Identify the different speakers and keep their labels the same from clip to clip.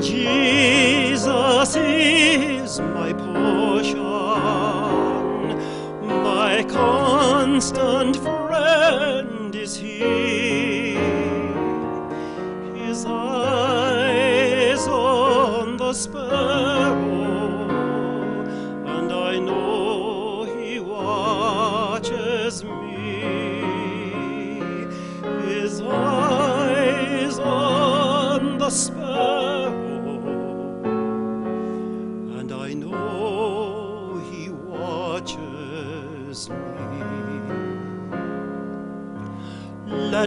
Speaker 1: Jesus is my portion, my constant friend is He. His eyes on the sparrow.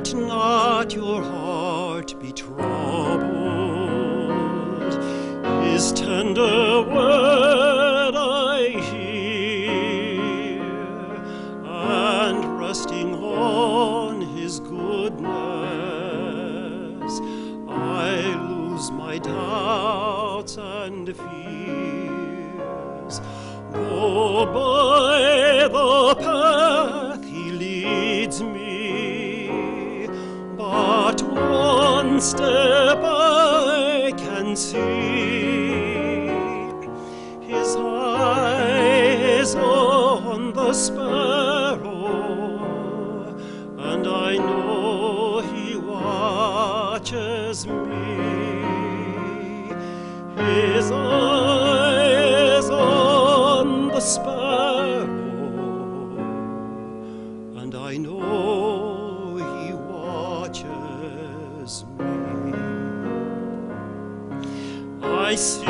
Speaker 1: let not your heart.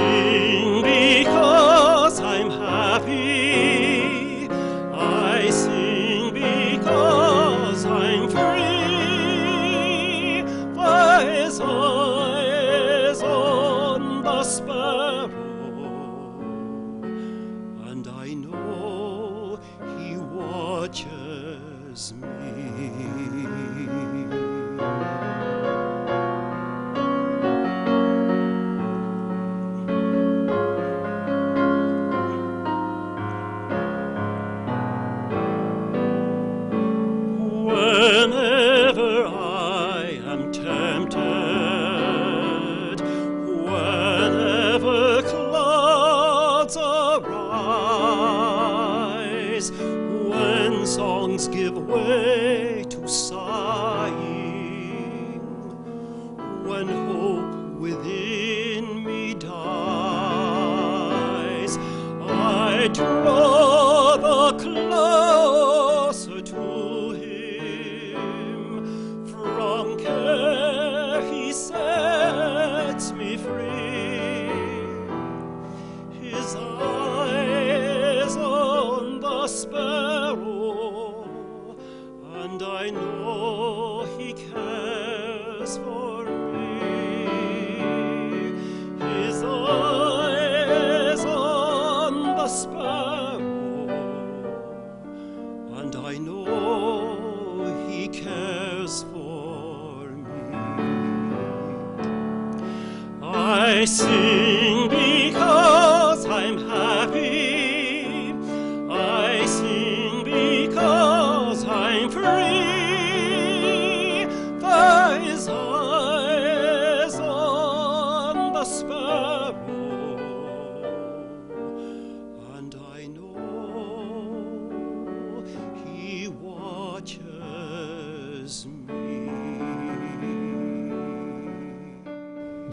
Speaker 1: in the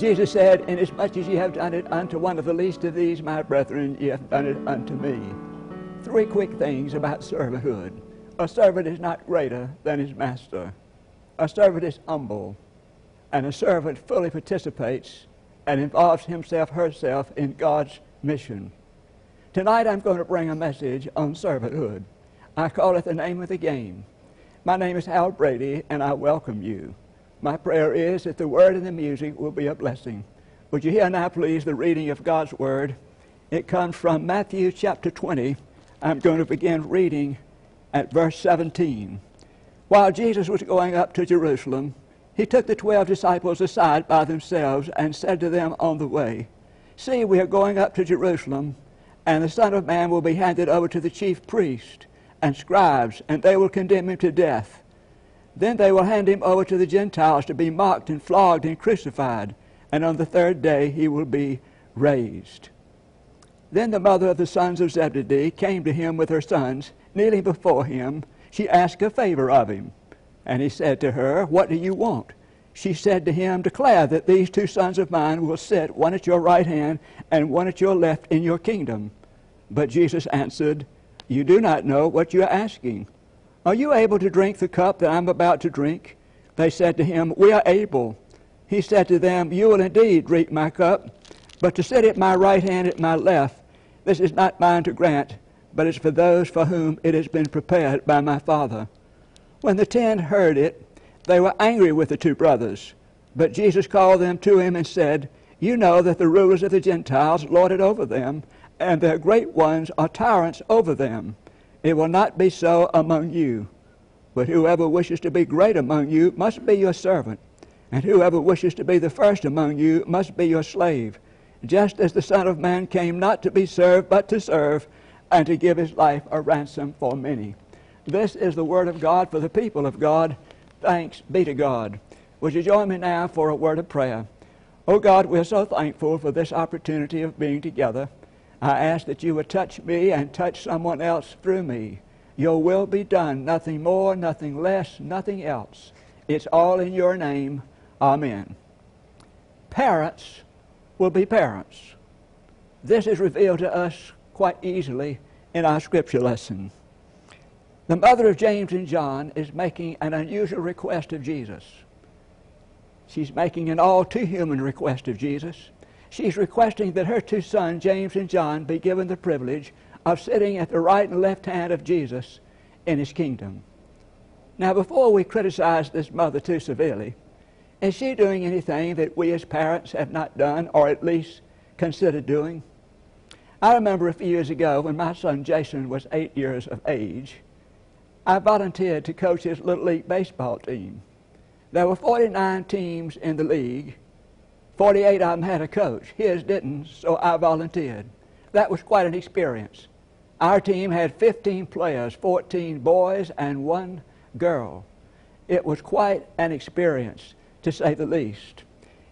Speaker 2: Jesus said, Inasmuch as ye have done it unto one of the least of these, my brethren, ye have done it unto me. Three quick things about servanthood. A servant is not greater than his master. A servant is humble. And a servant fully participates and involves himself, herself, in God's mission. Tonight I'm going to bring a message on servanthood. I call it the name of the game. My name is Hal Brady, and I welcome you. My prayer is that the word and the music will be a blessing. Would you hear now, please, the reading of God's word? It comes from Matthew chapter 20. I'm going to begin reading at verse 17. While Jesus was going up to Jerusalem, he took the twelve disciples aside by themselves and said to them on the way, See, we are going up to Jerusalem, and the Son of Man will be handed over to the chief priests and scribes, and they will condemn him to death then they will hand him over to the Gentiles to be mocked and flogged and crucified, and on the third day he will be raised. Then the mother of the sons of Zebedee came to him with her sons. Kneeling before him, she asked a favor of him. And he said to her, What do you want? She said to him, Declare that these two sons of mine will sit, one at your right hand and one at your left in your kingdom. But Jesus answered, You do not know what you are asking. Are you able to drink the cup that I'm about to drink? They said to him, We are able. He said to them, You will indeed drink my cup, but to sit at my right hand at my left, this is not mine to grant, but is for those for whom it has been prepared by my Father. When the ten heard it, they were angry with the two brothers. But Jesus called them to him and said, You know that the rulers of the Gentiles lord it over them, and their great ones are tyrants over them. It will not be so among you. But whoever wishes to be great among you must be your servant, and whoever wishes to be the first among you must be your slave, just as the Son of Man came not to be served, but to serve, and to give his life a ransom for many. This is the word of God for the people of God. Thanks be to God. Would you join me now for a word of prayer? Oh God, we're so thankful for this opportunity of being together. I ask that you would touch me and touch someone else through me. Your will be done, nothing more, nothing less, nothing else. It's all in your name. Amen. Parents will be parents. This is revealed to us quite easily in our scripture lesson. The mother of James and John is making an unusual request of Jesus. She's making an all too human request of Jesus. She's requesting that her two sons, James and John, be given the privilege of sitting at the right and left hand of Jesus in his kingdom. Now, before we criticize this mother too severely, is she doing anything that we as parents have not done or at least considered doing? I remember a few years ago when my son Jason was eight years of age, I volunteered to coach his Little League baseball team. There were 49 teams in the league. 48 of them had a coach. His didn't, so I volunteered. That was quite an experience. Our team had 15 players, 14 boys and one girl. It was quite an experience to say the least.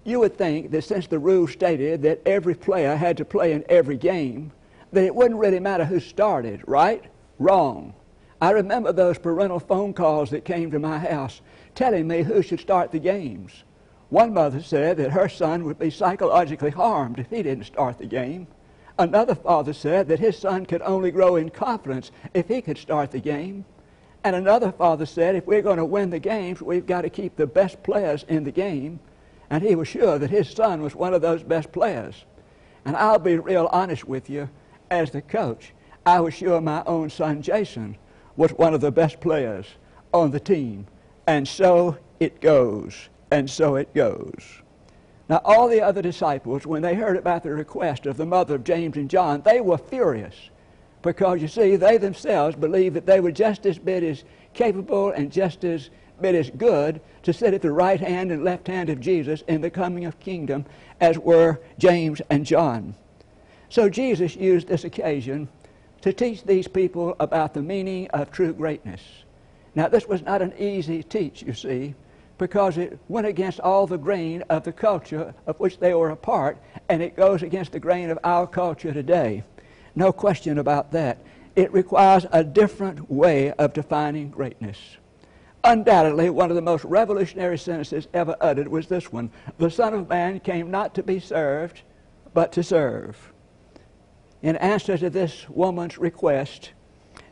Speaker 2: You would think that since the rule stated that every player had to play in every game, that it wouldn't really matter who started, right? Wrong. I remember those parental phone calls that came to my house telling me who should start the games. One mother said that her son would be psychologically harmed if he didn't start the game. Another father said that his son could only grow in confidence if he could start the game. And another father said, if we're going to win the games, we've got to keep the best players in the game. And he was sure that his son was one of those best players. And I'll be real honest with you, as the coach, I was sure my own son Jason was one of the best players on the team. And so it goes, and so it goes. Now, all the other disciples, when they heard about the request of the mother of James and John, they were furious because you see, they themselves believed that they were just as bit as capable and just as bit as good to sit at the right hand and left hand of Jesus in the coming of kingdom as were James and John. So Jesus used this occasion to teach these people about the meaning of true greatness. Now, this was not an easy teach, you see, because it went against all the grain of the culture of which they were a part, and it goes against the grain of our culture today. No question about that. It requires a different way of defining greatness. Undoubtedly, one of the most revolutionary sentences ever uttered was this one The Son of Man came not to be served, but to serve. In answer to this woman's request,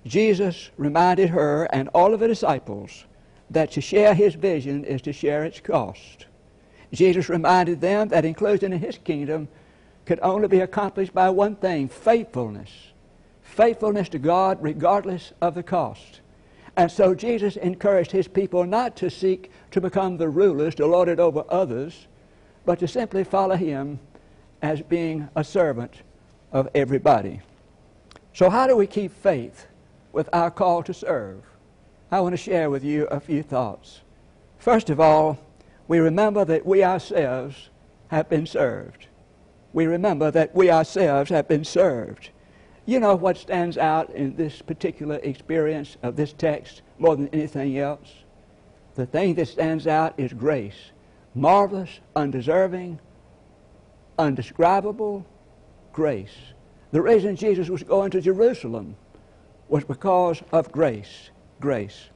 Speaker 2: Jesus reminded her and all of the disciples that to share his vision is to share its cost. Jesus reminded them that inclusion in his kingdom could only be accomplished by one thing faithfulness. Faithfulness to God regardless of the cost. And so Jesus encouraged his people not to seek to become the rulers, to lord it over others, but to simply follow him as being a servant of everybody. So, how do we keep faith with our call to serve, I want to share with you a few thoughts. First of all, we remember that we ourselves have been served. We remember that we ourselves have been served. You know what stands out in this particular experience of this text more than anything else? The thing that stands out is grace. Marvelous, undeserving, undescribable grace. The reason Jesus was going to Jerusalem was because of grace. Grace.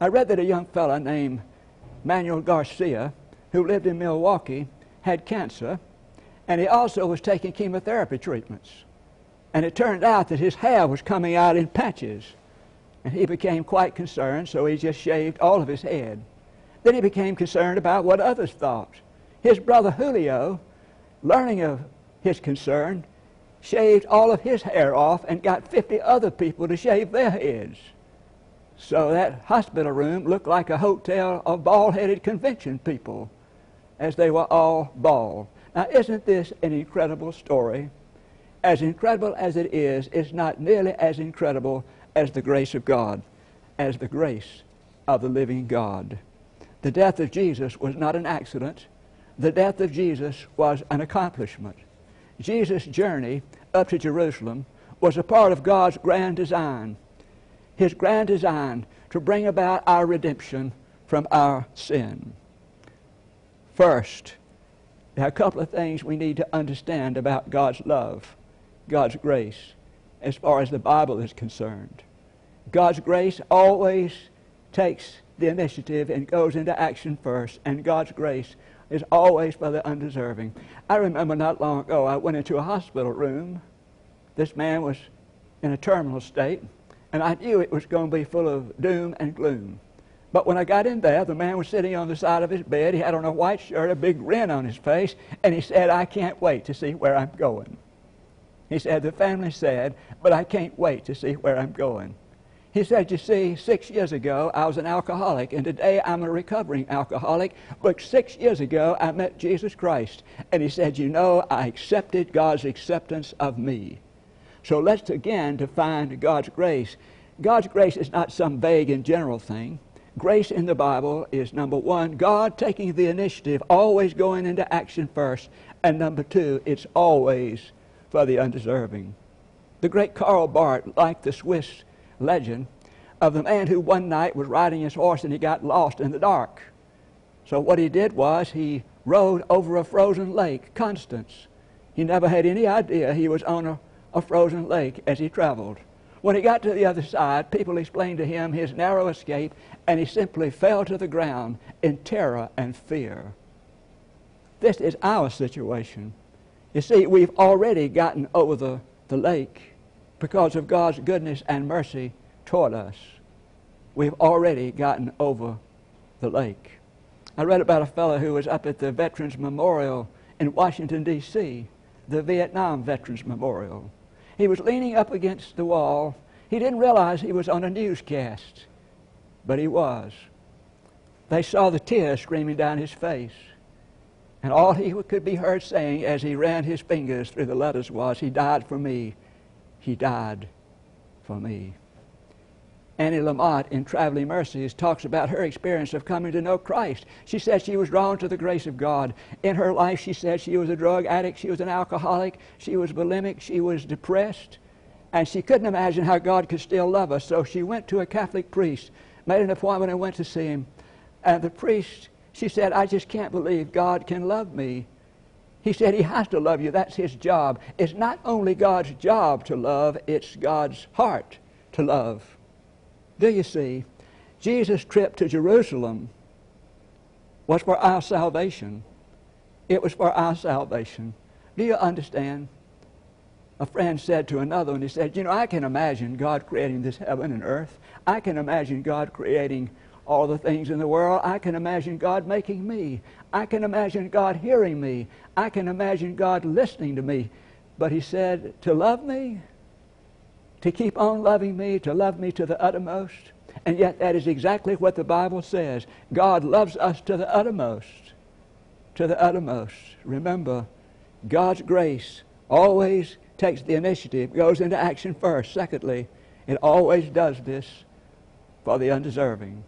Speaker 2: I read that a young fellow named Manuel Garcia, who lived in Milwaukee, had cancer, and he also was taking chemotherapy treatments. And it turned out that his hair was coming out in patches. And he became quite concerned, so he just shaved all of his head. Then he became concerned about what others thought. His brother Julio, learning of his concern, shaved all of his hair off and got 50 other people to shave their heads. So that hospital room looked like a hotel of bald headed convention people, as they were all bald. Now, isn't this an incredible story? As incredible as it is, it's not nearly as incredible as the grace of God, as the grace of the living God. The death of Jesus was not an accident. The death of Jesus was an accomplishment. Jesus' journey up to Jerusalem was a part of God's grand design. His grand design to bring about our redemption from our sin. First, there are a couple of things we need to understand about God's love, God's grace, as far as the Bible is concerned. God's grace always takes the initiative and goes into action first, and God's grace is always for the undeserving. I remember not long ago, I went into a hospital room. This man was in a terminal state, and I knew it was going to be full of doom and gloom. But when I got in there, the man was sitting on the side of his bed. He had on a white shirt, a big grin on his face, and he said, I can't wait to see where I'm going. He said, The family said, but I can't wait to see where I'm going. He said, You see, six years ago I was an alcoholic, and today I'm a recovering alcoholic. But six years ago I met Jesus Christ. And he said, You know, I accepted God's acceptance of me. So let's again define God's grace. God's grace is not some vague and general thing. Grace in the Bible is number one, God taking the initiative, always going into action first. And number two, it's always for the undeserving. The great Karl Barth, like the Swiss legend of the man who one night was riding his horse and he got lost in the dark. So what he did was he rode over a frozen lake, Constance. He never had any idea he was on a, a frozen lake as he traveled. When he got to the other side, people explained to him his narrow escape, and he simply fell to the ground in terror and fear. This is our situation. You see, we've already gotten over the, the lake because of God's goodness and mercy toward us. We've already gotten over the lake. I read about a fellow who was up at the Veterans Memorial in Washington, D.C., the Vietnam Veterans Memorial. He was leaning up against the wall. He didn't realize he was on a newscast, but he was. They saw the tears streaming down his face. And all he could be heard saying as he ran his fingers through the letters was, He died for me. He died for me. Annie Lamott in Traveling Mercies talks about her experience of coming to know Christ. She said she was drawn to the grace of God. In her life, she said she was a drug addict, she was an alcoholic, she was bulimic, she was depressed, and she couldn't imagine how God could still love us. So she went to a Catholic priest, made an appointment, and went to see him. And the priest, she said, I just can't believe God can love me. He said he has to love you. That's his job. It's not only God's job to love, it's God's heart to love. Do you see? Jesus' trip to Jerusalem was for our salvation. It was for our salvation. Do you understand? A friend said to another, and he said, You know, I can imagine God creating this heaven and earth. I can imagine God creating all the things in the world. I can imagine God making me. I can imagine God hearing me. I can imagine God listening to me. But he said, To love me, to keep on loving me, to love me to the uttermost. And yet, that is exactly what the Bible says. God loves us to the uttermost. To the uttermost. Remember, God's grace always takes the initiative, goes into action first. Secondly, It always does this for the undeserving.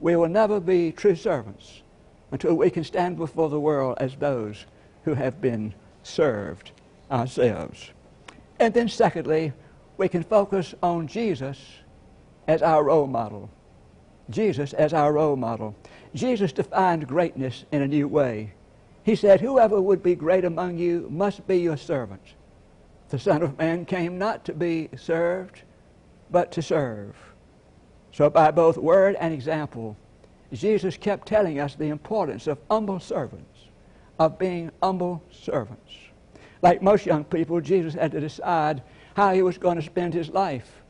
Speaker 2: We will never be true servants until we can stand before the world as those who have been served ourselves. And then, secondly, we can focus on Jesus as our role model. Jesus as our role model. Jesus defined greatness in a new way. He said, Whoever would be great among you must be your servant. The Son of Man came not to be served, but to serve. So, by both word and example, Jesus kept telling us the importance of humble servants, of being humble servants. Like most young people, Jesus had to decide how he was going to spend his life.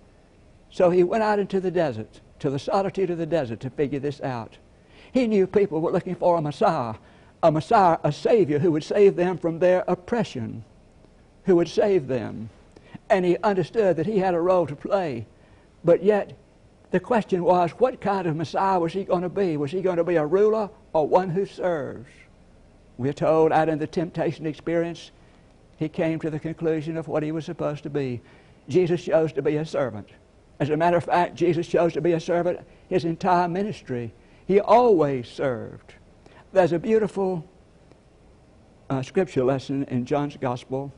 Speaker 2: So he went out into the desert, to the solitude of the desert, to figure this out. He knew people were looking for a Messiah, a Messiah, a Savior who would save them from their oppression, who would save them. And he understood that he had a role to play. But yet, the question was, what kind of Messiah was he going to be? Was he going to be a ruler or one who serves? We're told out in the temptation experience, he came to the conclusion of what he was supposed to be. Jesus chose to be a servant. As a matter of fact, Jesus chose to be a servant his entire ministry. He always served. There's a beautiful uh, scripture lesson in John's Gospel.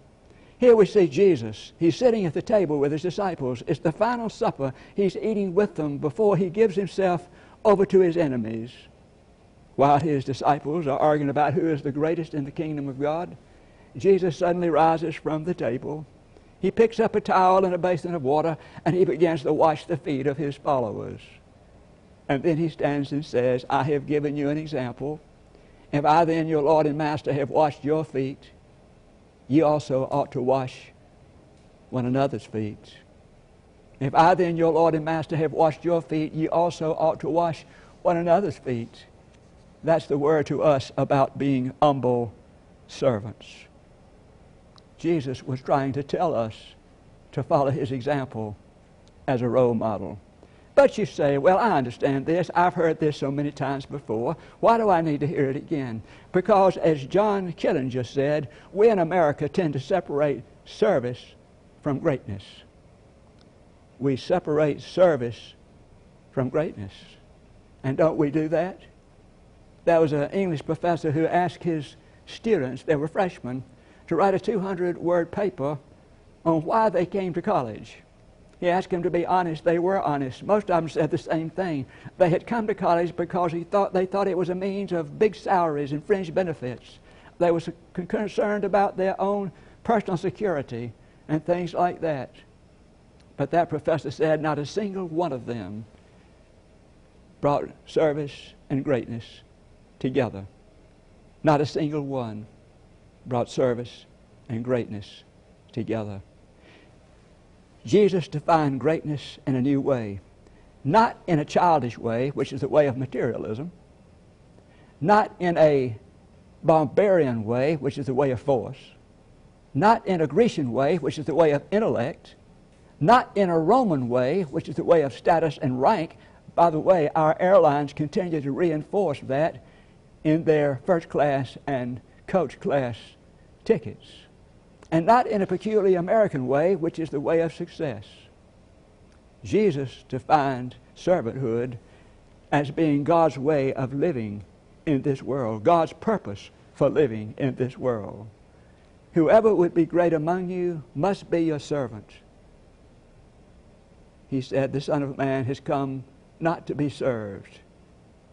Speaker 2: Here we see Jesus. He's sitting at the table with his disciples. It's the final supper. He's eating with them before he gives himself over to his enemies. While his disciples are arguing about who is the greatest in the kingdom of God, Jesus suddenly rises from the table. He picks up a towel and a basin of water and he begins to wash the feet of his followers. And then he stands and says, I have given you an example. If I then, your Lord and Master, have washed your feet, ye also ought to wash one another's feet. If I then, your Lord and Master, have washed your feet, ye also ought to wash one another's feet. That's the word to us about being humble servants. Jesus was trying to tell us to follow his example as a role model. But you say, well, I understand this. I've heard this so many times before. Why do I need to hear it again? Because, as John Killinger said, we in America tend to separate service from greatness. We separate service from greatness. And don't we do that? There was an English professor who asked his students, they were freshmen, to write a 200 word paper on why they came to college. He asked them to be honest. They were honest. Most of them said the same thing. They had come to college because he thought, they thought it was a means of big salaries and fringe benefits. They were concerned about their own personal security and things like that. But that professor said not a single one of them brought service and greatness together. Not a single one brought service and greatness together. Jesus defined greatness in a new way, not in a childish way, which is the way of materialism, not in a barbarian way, which is the way of force, not in a Grecian way, which is the way of intellect, not in a Roman way, which is the way of status and rank. By the way, our airlines continue to reinforce that in their first class and coach class tickets and not in a peculiarly American way, which is the way of success. Jesus defined servanthood as being God's way of living in this world, God's purpose for living in this world. Whoever would be great among you must be your servant. He said, The Son of Man has come not to be served,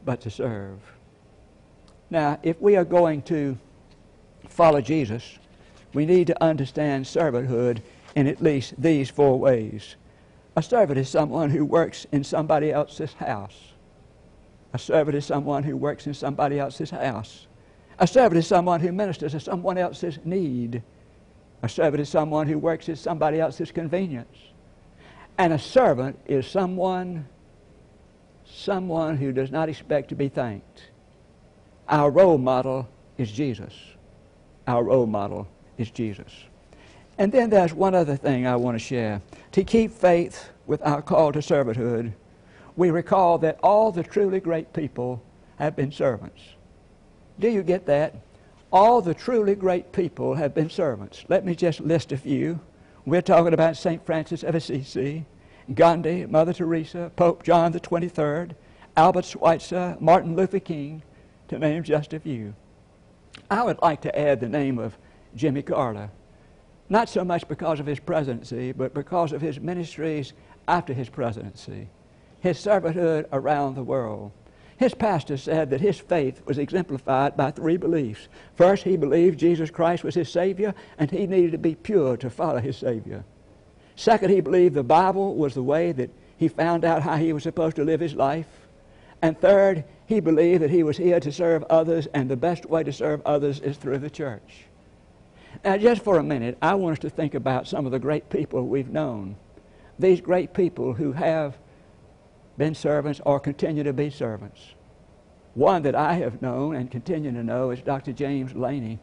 Speaker 2: but to serve. Now, if we are going to follow Jesus, we need to understand servanthood in at least these four ways. A servant is someone who works in somebody else's house. A servant is someone who works in somebody else's house. A servant is someone who ministers to someone else's need. A servant is someone who works at somebody else's convenience. And a servant is someone someone who does not expect to be thanked. Our role model is Jesus. Our role model is Jesus. And then there's one other thing I want to share. To keep faith with our call to servanthood, we recall that all the truly great people have been servants. Do you get that? All the truly great people have been servants. Let me just list a few. We're talking about St. Francis of Assisi. Gandhi, Mother Teresa, Pope John the 23rd, Albert Schweitzer, Martin Luther King, to name just a few. I would like to add the name of Jimmy Carter, not so much because of his presidency, but because of his ministries after his presidency, his servanthood around the world. His pastor said that his faith was exemplified by three beliefs. First, he believed Jesus Christ was his Savior, and he needed to be pure to follow his Savior. Second, he believed the Bible was the way that he found out how he was supposed to live his life. And third, he believed that he was here to serve others, and the best way to serve others is through the church. Now, just for a minute, I want us to think about some of the great people we've known. These great people who have been servants or continue to be servants. One that I have known and continue to know is Dr. James Laney,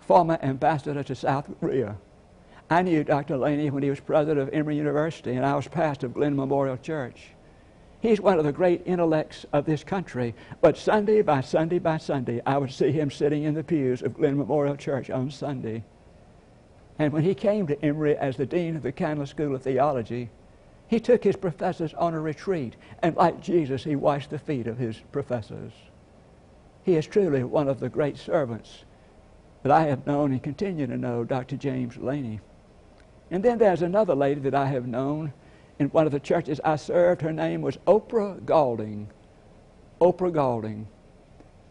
Speaker 2: former ambassador to South Korea. I knew Dr. Laney when he was president of Emory University, and I was pastor of Glenn Memorial Church. He's one of the great intellects of this country, but Sunday by Sunday by Sunday, I would see him sitting in the pews of Glenn Memorial Church on Sunday. And when he came to Emory as the dean of the Candler School of Theology, he took his professors on a retreat, and like Jesus, he washed the feet of his professors. He is truly one of the great servants that I have known and continue to know, Dr. James Laney. And then there's another lady that I have known in one of the churches I served. Her name was Oprah Gaulding. Oprah Gaulding.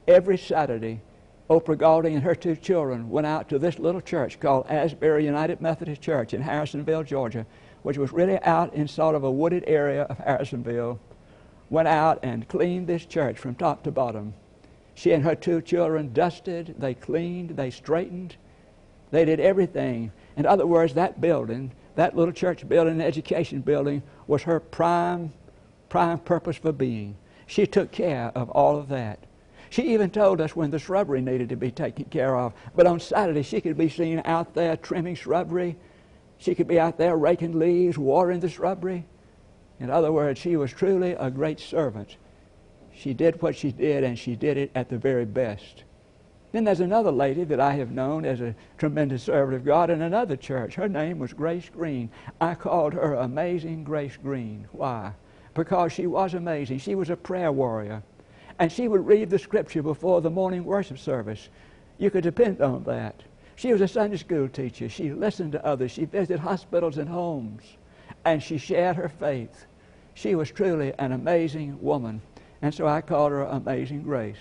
Speaker 2: Every Saturday, Oprah Gaulding and her two children went out to this little church called Asbury United Methodist Church in Harrisonville, Georgia which was really out in sort of a wooded area of Harrisonville, went out and cleaned this church from top to bottom. She and her two children dusted, they cleaned, they straightened, they did everything. In other words, that building, that little church building, education building, was her prime, prime purpose for being. She took care of all of that. She even told us when the shrubbery needed to be taken care of. But on Saturday, she could be seen out there trimming shrubbery, she could be out there raking leaves, watering the shrubbery. In other words, she was truly a great servant. She did what she did, and she did it at the very best. Then there's another lady that I have known as a tremendous servant of God in another church. Her name was Grace Green. I called her Amazing Grace Green. Why? Because she was amazing. She was a prayer warrior. And she would read the scripture before the morning worship service. You could depend on that. She was a Sunday school teacher. She listened to others. She visited hospitals and homes. And she shared her faith. She was truly an amazing woman. And so I called her Amazing Grace.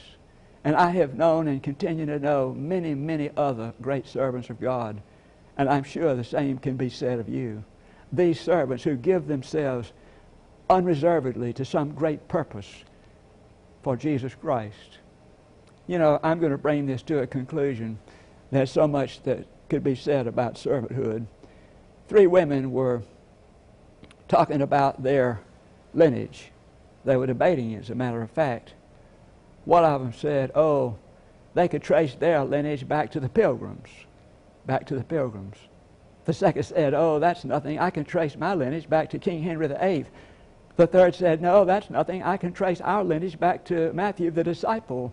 Speaker 2: And I have known and continue to know many, many other great servants of God. And I'm sure the same can be said of you. These servants who give themselves unreservedly to some great purpose for Jesus Christ. You know, I'm going to bring this to a conclusion. There's so much that could be said about servanthood. Three women were talking about their lineage. They were debating as a matter of fact. One of them said, Oh, they could trace their lineage back to the pilgrims. Back to the pilgrims. The second said, Oh, that's nothing. I can trace my lineage back to King Henry VIII. The third said, No, that's nothing. I can trace our lineage back to Matthew the disciple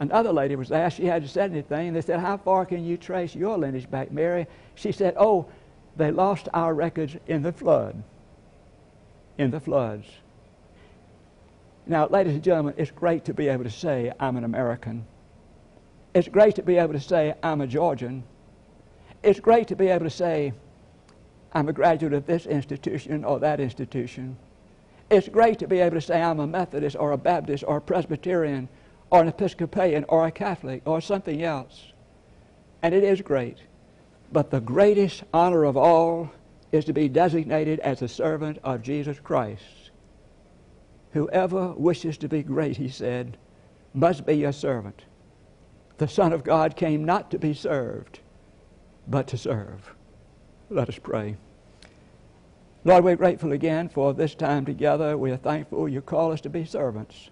Speaker 2: Another lady was asked, she hadn't said anything. They said, How far can you trace your lineage back, Mary? She said, Oh, they lost our records in the flood. In the floods. Now, ladies and gentlemen, it's great to be able to say, I'm an American. It's great to be able to say, I'm a Georgian. It's great to be able to say, I'm a graduate of this institution or that institution. It's great to be able to say, I'm a Methodist or a Baptist or a Presbyterian or an Episcopalian or a Catholic or something else. And it is great. But the greatest honor of all is to be designated as a servant of Jesus Christ. Whoever wishes to be great, he said, must be a servant. The Son of God came not to be served, but to serve. Let us pray. Lord, we're grateful again for this time together. We are thankful you call us to be servants.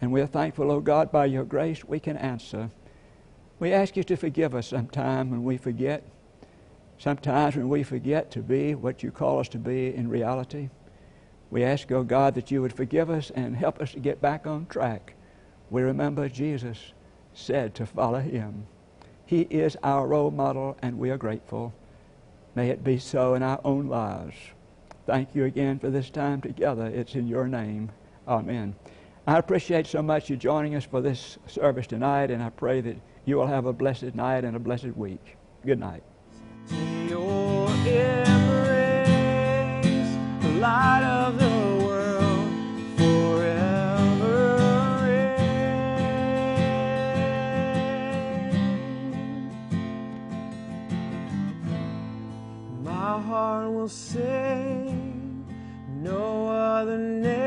Speaker 2: And we are thankful, O oh God, by your grace we can answer. We ask you to forgive us sometime when we forget. Sometimes when we forget to be what you call us to be in reality. We ask, oh God, that you would forgive us and help us to get back on track. We remember Jesus said to follow him. He is our role model, and we are grateful. May it be so in our own lives. Thank you again for this time together. It's in your name. Amen. I appreciate so much you joining us for this service tonight, and I pray that you will have a blessed night and a blessed week. Good night
Speaker 3: light of the world forever reign. My heart will sing no other name.